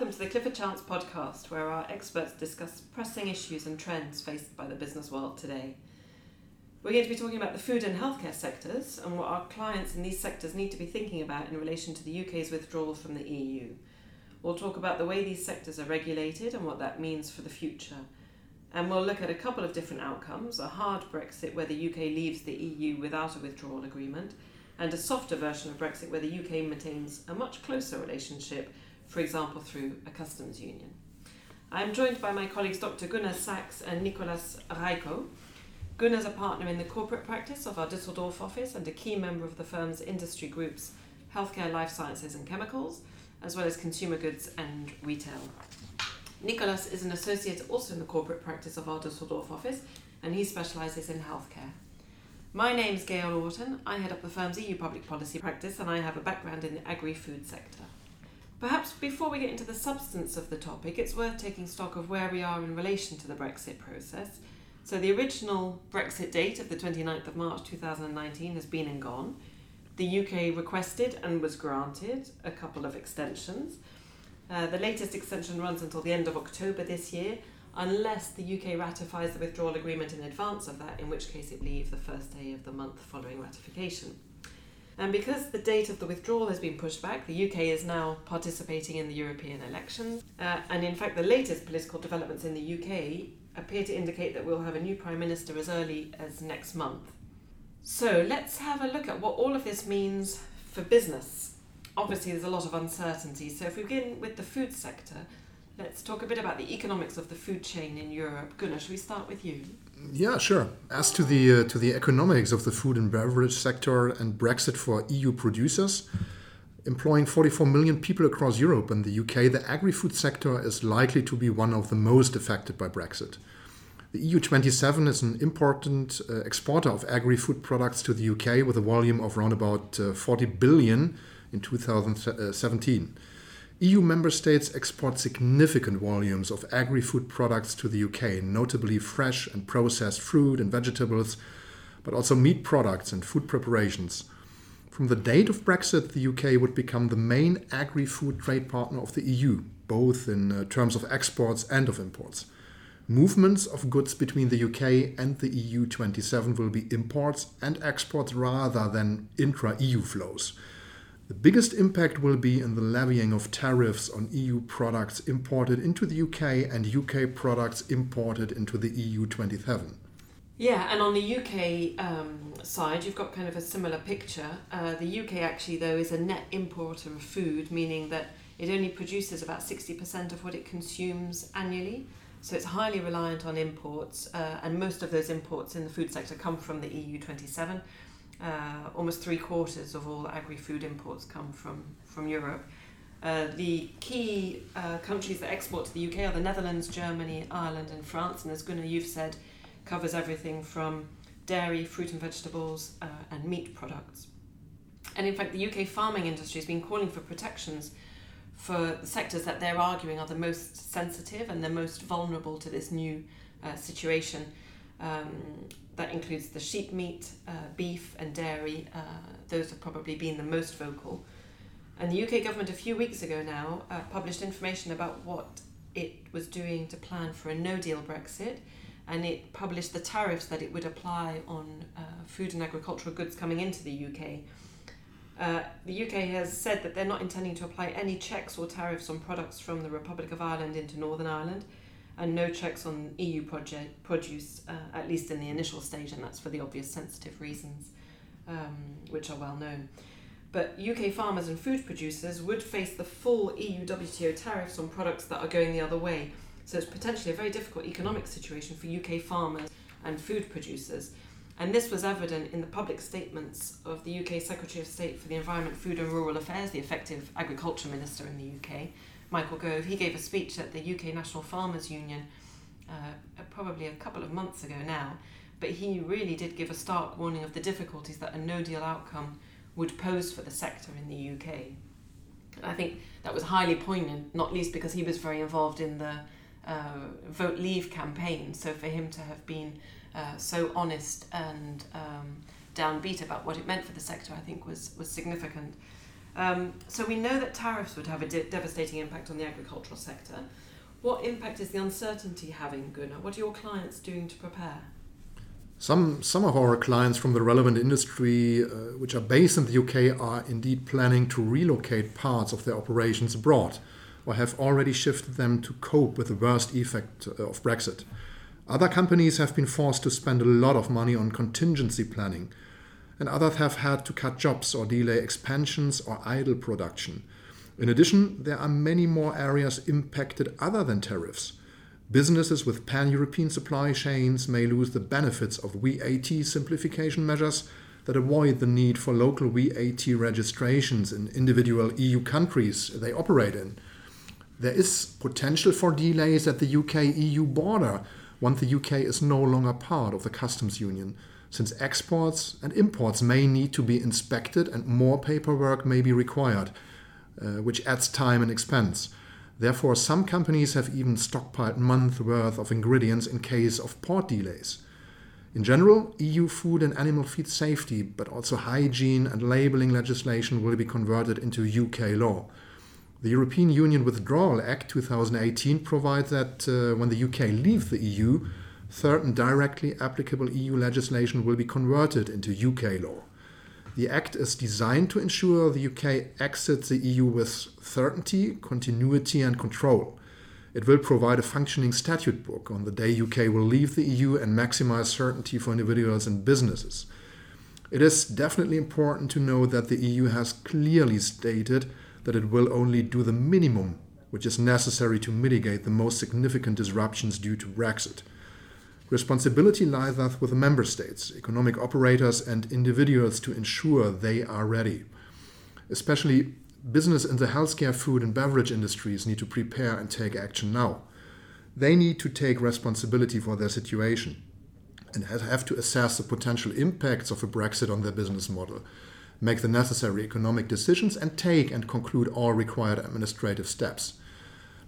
welcome to the Clifford Chance podcast, where our experts discuss pressing issues and trends faced by the business world today. We're going to be talking about the food and healthcare sectors and what our clients in these sectors need to be thinking about in relation to the UK's withdrawal from the EU. We'll talk about the way these sectors are regulated and what that means for the future. And we'll look at a couple of different outcomes a hard Brexit, where the UK leaves the EU without a withdrawal agreement, and a softer version of Brexit, where the UK maintains a much closer relationship, for example, through a customs union. I'm joined by my colleagues Dr. Gunnar Sachs and Nicolas Rajko. is a partner in the corporate practice of our Düsseldorf office and a key member of the firm's industry groups Healthcare, Life Sciences and Chemicals, as well as consumer goods and retail. Nicolas is an associate also in the corporate practice of our Düsseldorf office, and he specialises in healthcare. My name's Gail Orton. I head up the firm's EU public policy practice, and I have a background in the agri food sector. Perhaps before we get into the substance of the topic, it's worth taking stock of where we are in relation to the Brexit process so the original Brexit date of the 29th of March 2019 has been and gone. The UK requested and was granted a couple of extensions. Uh, the latest extension runs until the end of October this year, unless the UK ratifies the withdrawal agreement in advance of that, in which case it leaves the first day of the month following ratification. And because the date of the withdrawal has been pushed back, the UK is now participating in the European elections. Uh, and in fact, the latest political developments in the UK appear to indicate that we'll have a new Prime Minister as early as next month. So let's have a look at what all of this means for business. Obviously, there's a lot of uncertainty. So if we begin with the food sector, let's talk a bit about the economics of the food chain in Europe. Gunnar, should we start with you? Yeah, sure. As to the uh, to the economics of the food and beverage sector and Brexit for EU producers, employing 44 million people across Europe and the UK, the agri food sector is likely to be one of the most affected by Brexit. The EU 27 is an important uh, exporter of agri food products to the UK with a volume of around about uh, 40 billion in 2017. EU member states export significant volumes of agri food products to the UK, notably fresh and processed fruit and vegetables, but also meat products and food preparations. From the date of Brexit, the UK would become the main agri food trade partner of the EU, both in uh, terms of exports and of imports. Movements of goods between the UK and the EU 27 will be imports and exports rather than intra EU flows. The biggest impact will be in the levying of tariffs on EU products imported into the UK and UK products imported into the EU 27. Yeah, and on the UK um, side, you've got kind of a similar picture. Uh, the UK actually, though, is a net importer of food, meaning that it only produces about 60% of what it consumes annually. So it's highly reliant on imports, uh, and most of those imports in the food sector come from the EU 27. Uh, almost three quarters of all agri food imports come from, from Europe. Uh, the key uh, countries that export to the UK are the Netherlands, Germany, Ireland, and France. And as Gunnar, you've said, covers everything from dairy, fruit and vegetables, uh, and meat products. And in fact, the UK farming industry has been calling for protections for the sectors that they're arguing are the most sensitive and the most vulnerable to this new uh, situation. Um, that includes the sheep meat, uh, beef, and dairy. Uh, those have probably been the most vocal. And the UK government, a few weeks ago now, uh, published information about what it was doing to plan for a no deal Brexit and it published the tariffs that it would apply on uh, food and agricultural goods coming into the UK. Uh, the UK has said that they're not intending to apply any checks or tariffs on products from the Republic of Ireland into Northern Ireland, and no checks on EU project, produce, uh, at least in the initial stage, and that's for the obvious sensitive reasons, um, which are well known. But UK farmers and food producers would face the full EU WTO tariffs on products that are going the other way, so it's potentially a very difficult economic situation for UK farmers and food producers. And this was evident in the public statements of the UK Secretary of State for the Environment, Food and Rural Affairs, the effective agriculture minister in the UK, Michael Gove. He gave a speech at the UK National Farmers Union uh, probably a couple of months ago now, but he really did give a stark warning of the difficulties that a no deal outcome would pose for the sector in the UK. And I think that was highly poignant, not least because he was very involved in the uh, vote leave campaign. So for him to have been uh, so honest and um, downbeat about what it meant for the sector, I think was was significant. Um, so we know that tariffs would have a de- devastating impact on the agricultural sector. What impact is the uncertainty having, Gunnar? What are your clients doing to prepare? Some, some of our clients from the relevant industry, uh, which are based in the UK, are indeed planning to relocate parts of their operations abroad or have already shifted them to cope with the worst effect uh, of Brexit. Other companies have been forced to spend a lot of money on contingency planning, and others have had to cut jobs or delay expansions or idle production. In addition, there are many more areas impacted other than tariffs. Businesses with pan European supply chains may lose the benefits of VAT simplification measures that avoid the need for local VAT registrations in individual EU countries they operate in. There is potential for delays at the UK EU border once the UK is no longer part of the customs union, since exports and imports may need to be inspected and more paperwork may be required, uh, which adds time and expense. Therefore, some companies have even stockpiled months' worth of ingredients in case of port delays. In general, EU food and animal feed safety, but also hygiene and labeling legislation will be converted into UK law. The European Union Withdrawal Act 2018 provides that uh, when the UK leaves the EU, certain directly applicable EU legislation will be converted into UK law. The Act is designed to ensure the UK exits the EU with certainty, continuity, and control. It will provide a functioning statute book on the day UK will leave the EU and maximize certainty for individuals and businesses. It is definitely important to know that the EU has clearly stated that it will only do the minimum which is necessary to mitigate the most significant disruptions due to Brexit. Responsibility lies thus with the member states, economic operators, and individuals to ensure they are ready. Especially business in the healthcare, food, and beverage industries need to prepare and take action now. They need to take responsibility for their situation and have to assess the potential impacts of a Brexit on their business model make the necessary economic decisions, and take and conclude all required administrative steps.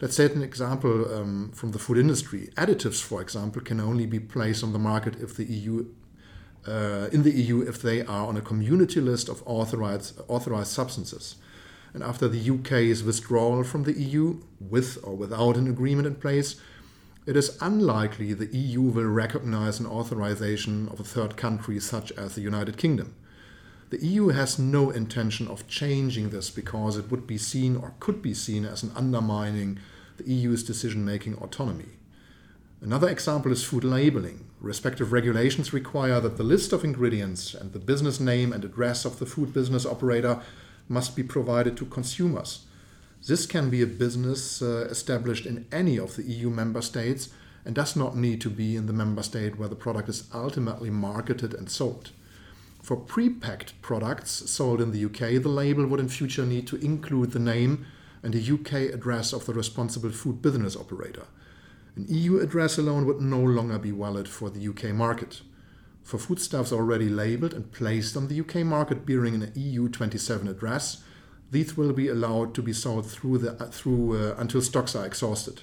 Let's take an example um, from the food industry. Additives, for example, can only be placed on the market if the EU, uh, in the EU if they are on a community list of authorized, authorized substances. And after the UK's withdrawal from the EU, with or without an agreement in place, it is unlikely the EU will recognize an authorization of a third country such as the United Kingdom. The EU has no intention of changing this because it would be seen or could be seen as an undermining the EU's decision making autonomy. Another example is food labeling. Respective regulations require that the list of ingredients and the business name and address of the food business operator must be provided to consumers. This can be a business uh, established in any of the EU member states and does not need to be in the member state where the product is ultimately marketed and sold. For pre-packed products sold in the UK, the label would in future need to include the name and a UK address of the responsible food business operator. An EU address alone would no longer be valid for the UK market. For foodstuffs already labeled and placed on the UK market bearing an EU 27 address, these will be allowed to be sold through, the, through uh, until stocks are exhausted.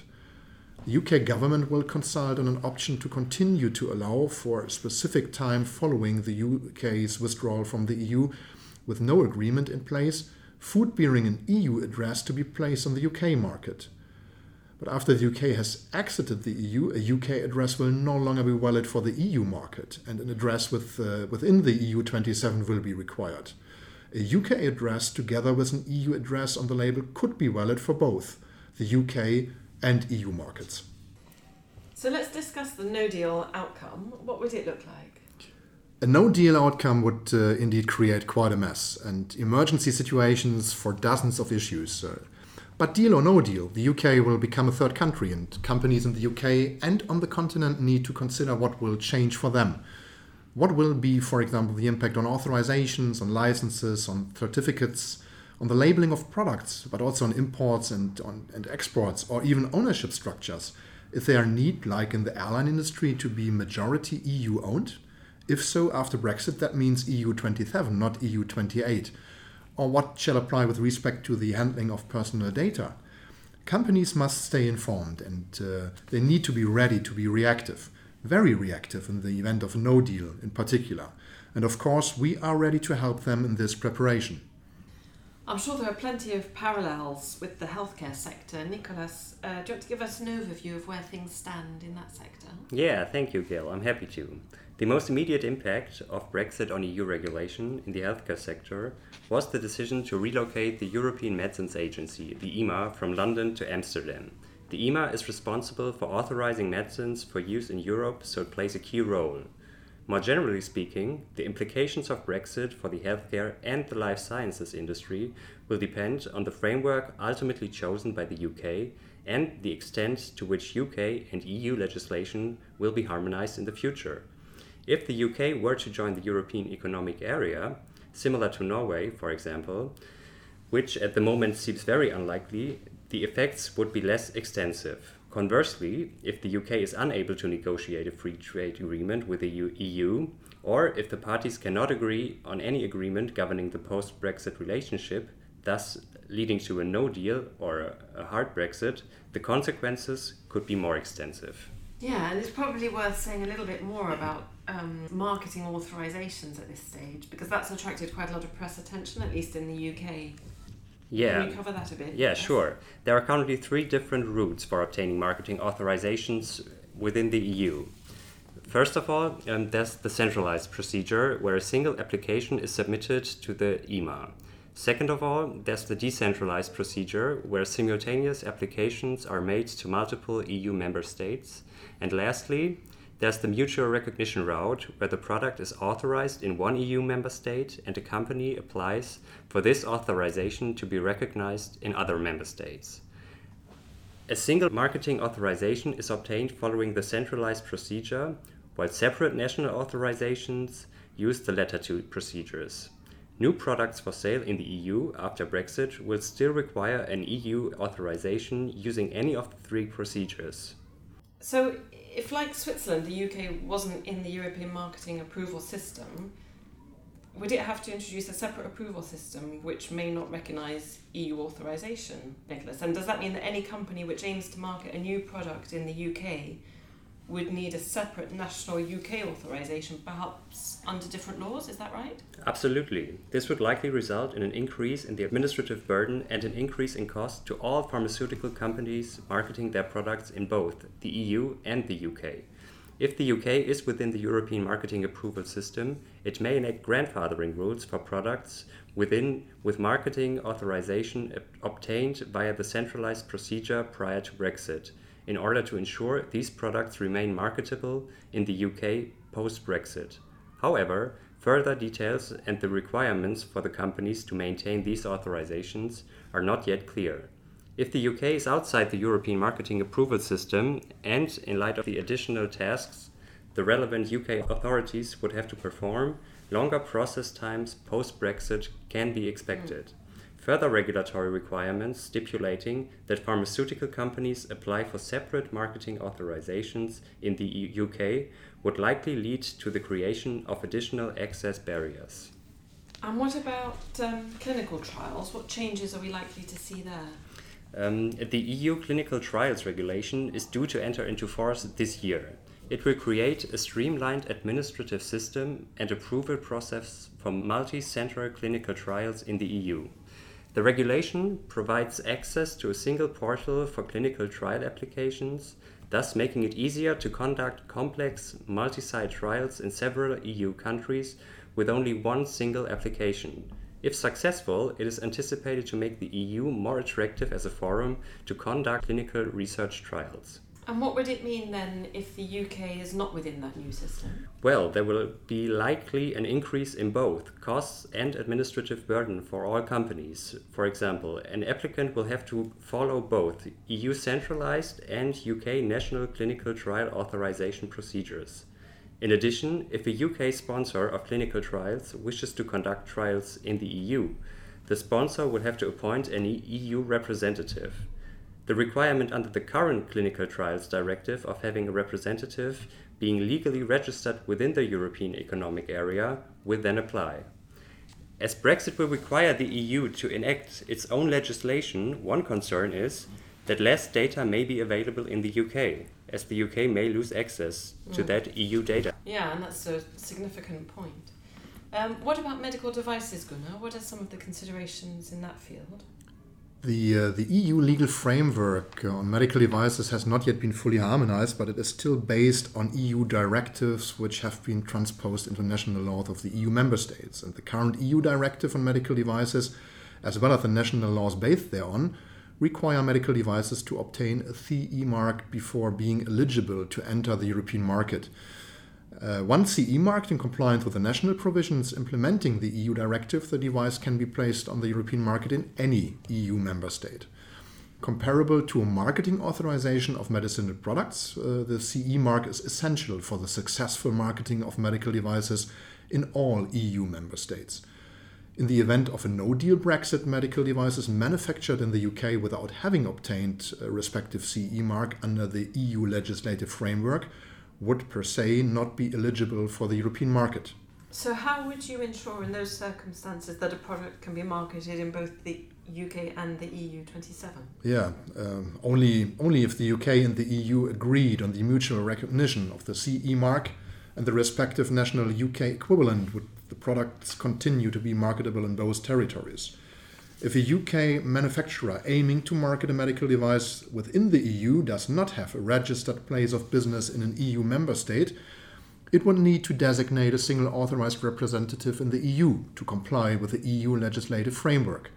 The UK government will consult on an option to continue to allow for a specific time following the UK's withdrawal from the EU, with no agreement in place, food bearing an EU address to be placed on the UK market. But after the UK has exited the EU, a UK address will no longer be valid for the EU market, and an address with, uh, within the EU 27 will be required. A UK address together with an EU address on the label could be valid for both the UK and EU markets. So let's discuss the no deal outcome. What would it look like? A no deal outcome would uh, indeed create quite a mess and emergency situations for dozens of issues. Uh, but deal or no deal, the UK will become a third country, and companies in the UK and on the continent need to consider what will change for them. What will be, for example, the impact on authorizations, on licenses, on certificates, on the labeling of products, but also on imports and, on, and exports, or even ownership structures. Is there a need, like in the airline industry, to be majority EU owned? If so, after Brexit, that means EU 27, not EU 28. Or what shall apply with respect to the handling of personal data? Companies must stay informed and uh, they need to be ready to be reactive, very reactive in the event of no deal in particular. And of course, we are ready to help them in this preparation. I'm sure there are plenty of parallels with the healthcare sector. Nicolas, uh, do you want to give us an overview of where things stand in that sector? Yeah, thank you, Gail. I'm happy to. The most immediate impact of Brexit on EU regulation in the healthcare sector was the decision to relocate the European Medicines Agency, the EMA, from London to Amsterdam. The EMA is responsible for authorizing medicines for use in Europe, so it plays a key role. More generally speaking, the implications of Brexit for the healthcare and the life sciences industry will depend on the framework ultimately chosen by the UK and the extent to which UK and EU legislation will be harmonized in the future. If the UK were to join the European Economic Area, similar to Norway, for example, which at the moment seems very unlikely, the effects would be less extensive. Conversely, if the UK is unable to negotiate a free trade agreement with the EU, or if the parties cannot agree on any agreement governing the post Brexit relationship, thus leading to a no deal or a hard Brexit, the consequences could be more extensive. Yeah, and it's probably worth saying a little bit more about um, marketing authorizations at this stage because that's attracted quite a lot of press attention, at least in the UK. Yeah. Can you cover that a bit? Yeah, sure. There are currently three different routes for obtaining marketing authorizations within the EU. First of all, um, there's the centralized procedure where a single application is submitted to the EMA. Second of all, there's the decentralized procedure where simultaneous applications are made to multiple EU member states. And lastly, there's the mutual recognition route, where the product is authorized in one EU member state and a company applies for this authorization to be recognized in other member states. A single marketing authorization is obtained following the centralized procedure, while separate national authorizations use the latter two procedures. New products for sale in the EU after Brexit will still require an EU authorization using any of the three procedures. So, if, like Switzerland, the UK wasn't in the European marketing approval system, would it have to introduce a separate approval system which may not recognise EU authorisation, Nicolas? And does that mean that any company which aims to market a new product in the UK would need a separate national UK authorization, perhaps under different laws, is that right? Absolutely. This would likely result in an increase in the administrative burden and an increase in cost to all pharmaceutical companies marketing their products in both the EU and the UK. If the UK is within the European marketing approval system, it may enact grandfathering rules for products within with marketing authorization obtained via the centralized procedure prior to Brexit in order to ensure these products remain marketable in the UK post Brexit. However, further details and the requirements for the companies to maintain these authorizations are not yet clear. If the UK is outside the European marketing approval system, and in light of the additional tasks the relevant UK authorities would have to perform, longer process times post Brexit can be expected further regulatory requirements stipulating that pharmaceutical companies apply for separate marketing authorizations in the UK would likely lead to the creation of additional access barriers. And what about um, clinical trials? What changes are we likely to see there? Um, the EU clinical trials regulation is due to enter into force this year. It will create a streamlined administrative system and approval process for multi center clinical trials in the EU. The regulation provides access to a single portal for clinical trial applications, thus making it easier to conduct complex multi site trials in several EU countries with only one single application. If successful, it is anticipated to make the EU more attractive as a forum to conduct clinical research trials. And what would it mean then if the UK is not within that new system? Well, there will be likely an increase in both costs and administrative burden for all companies. For example, an applicant will have to follow both EU centralized and UK national clinical trial authorization procedures. In addition, if a UK sponsor of clinical trials wishes to conduct trials in the EU, the sponsor will have to appoint an EU representative. The requirement under the current Clinical Trials Directive of having a representative being legally registered within the European Economic Area will then apply. As Brexit will require the EU to enact its own legislation, one concern is that less data may be available in the UK, as the UK may lose access to mm. that EU data. Yeah, and that's a significant point. Um, what about medical devices, Gunnar? What are some of the considerations in that field? The, uh, the EU legal framework on medical devices has not yet been fully harmonized, but it is still based on EU directives which have been transposed into national law of the EU member states. And the current EU directive on medical devices, as well as the national laws based thereon, require medical devices to obtain a CE mark before being eligible to enter the European market. Uh, once CE marked in compliance with the national provisions implementing the EU directive, the device can be placed on the European market in any EU member state. Comparable to a marketing authorization of medicinal products, uh, the CE mark is essential for the successful marketing of medical devices in all EU member states. In the event of a no deal Brexit, medical devices manufactured in the UK without having obtained a respective CE mark under the EU legislative framework would per se not be eligible for the European market. So, how would you ensure in those circumstances that a product can be marketed in both the UK and the EU 27? Yeah, um, only, only if the UK and the EU agreed on the mutual recognition of the CE mark and the respective national UK equivalent would the products continue to be marketable in those territories. If a UK manufacturer aiming to market a medical device within the EU does not have a registered place of business in an EU member state, it would need to designate a single authorized representative in the EU to comply with the EU legislative framework.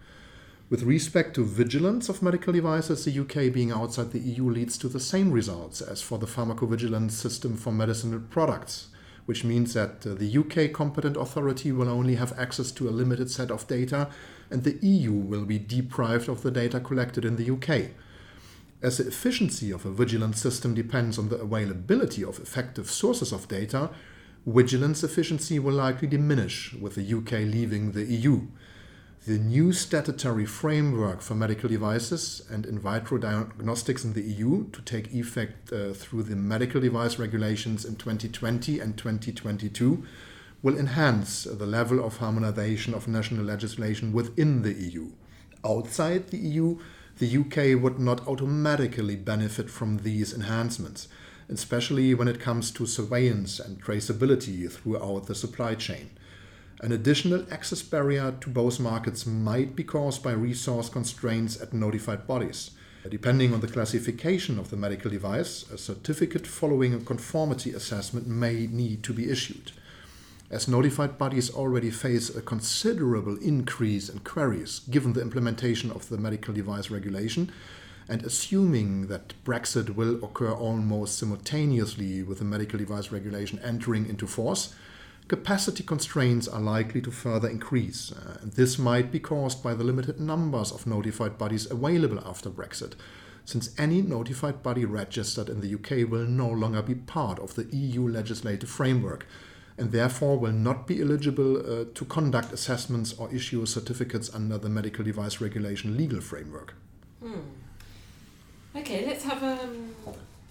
With respect to vigilance of medical devices, the UK being outside the EU leads to the same results as for the pharmacovigilance system for medicinal products, which means that uh, the UK competent authority will only have access to a limited set of data and the EU will be deprived of the data collected in the UK. As the efficiency of a vigilance system depends on the availability of effective sources of data, vigilance efficiency will likely diminish with the UK leaving the EU. The new statutory framework for medical devices and in vitro diagnostics in the EU to take effect uh, through the medical device regulations in 2020 and 2022 will enhance the level of harmonization of national legislation within the EU. Outside the EU, the UK would not automatically benefit from these enhancements, especially when it comes to surveillance and traceability throughout the supply chain. An additional access barrier to both markets might be caused by resource constraints at notified bodies. Depending on the classification of the medical device, a certificate following a conformity assessment may need to be issued as notified bodies already face a considerable increase in queries given the implementation of the medical device regulation, and assuming that Brexit will occur almost simultaneously with the medical device regulation entering into force, capacity constraints are likely to further increase. Uh, this might be caused by the limited numbers of notified bodies available after Brexit, since any notified body registered in the UK will no longer be part of the EU legislative framework and therefore will not be eligible uh, to conduct assessments or issue certificates under the medical device regulation legal framework. Hmm. Okay, let's have a um,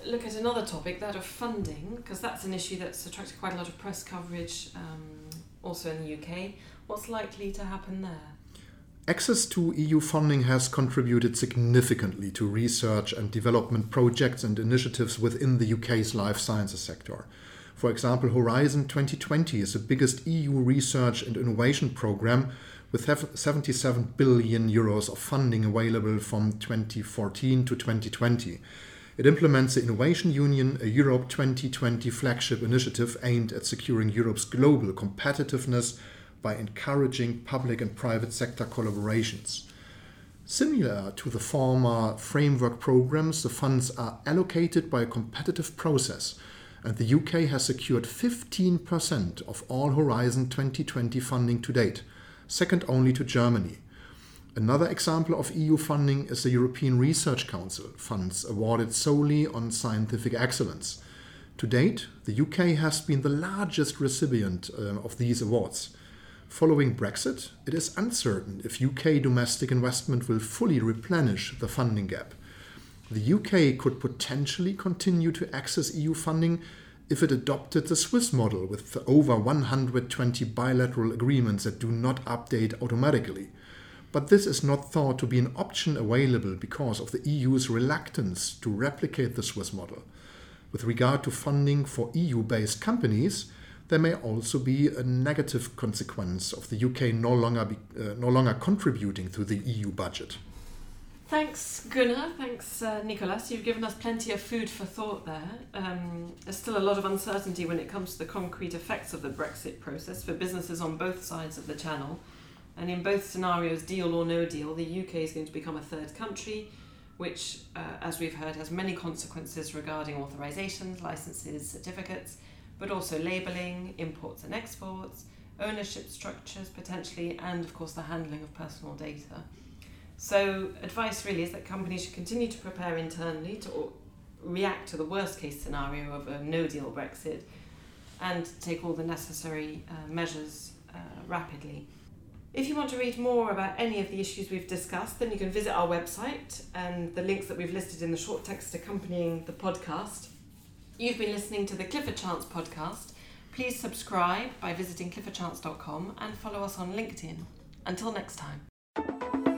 look at another topic, that of funding, because that's an issue that's attracted quite a lot of press coverage um, also in the UK. What's likely to happen there? Access to EU funding has contributed significantly to research and development projects and initiatives within the UK's life sciences sector. For example, Horizon 2020 is the biggest EU research and innovation program with 77 billion euros of funding available from 2014 to 2020. It implements the Innovation Union, a Europe 2020 flagship initiative aimed at securing Europe's global competitiveness by encouraging public and private sector collaborations. Similar to the former framework programs, the funds are allocated by a competitive process and the UK has secured 15% of all Horizon 2020 funding to date, second only to Germany. Another example of EU funding is the European Research Council funds awarded solely on scientific excellence. To date, the UK has been the largest recipient uh, of these awards. Following Brexit, it is uncertain if UK domestic investment will fully replenish the funding gap. The UK could potentially continue to access EU funding if it adopted the Swiss model with over 120 bilateral agreements that do not update automatically. But this is not thought to be an option available because of the EU's reluctance to replicate the Swiss model. With regard to funding for EU based companies, there may also be a negative consequence of the UK no longer, be, uh, no longer contributing to the EU budget. Thanks, Gunnar. Thanks, uh, Nicolas. You've given us plenty of food for thought there. Um, there's still a lot of uncertainty when it comes to the concrete effects of the Brexit process for businesses on both sides of the channel. And in both scenarios, deal or no deal, the UK is going to become a third country, which, uh, as we've heard, has many consequences regarding authorisations, licenses, certificates, but also labelling, imports and exports, ownership structures potentially, and of course the handling of personal data. So, advice really is that companies should continue to prepare internally to react to the worst case scenario of a no deal Brexit and take all the necessary uh, measures uh, rapidly. If you want to read more about any of the issues we've discussed, then you can visit our website and the links that we've listed in the short text accompanying the podcast. You've been listening to the Clifford Chance podcast. Please subscribe by visiting cliffordchance.com and follow us on LinkedIn. Until next time.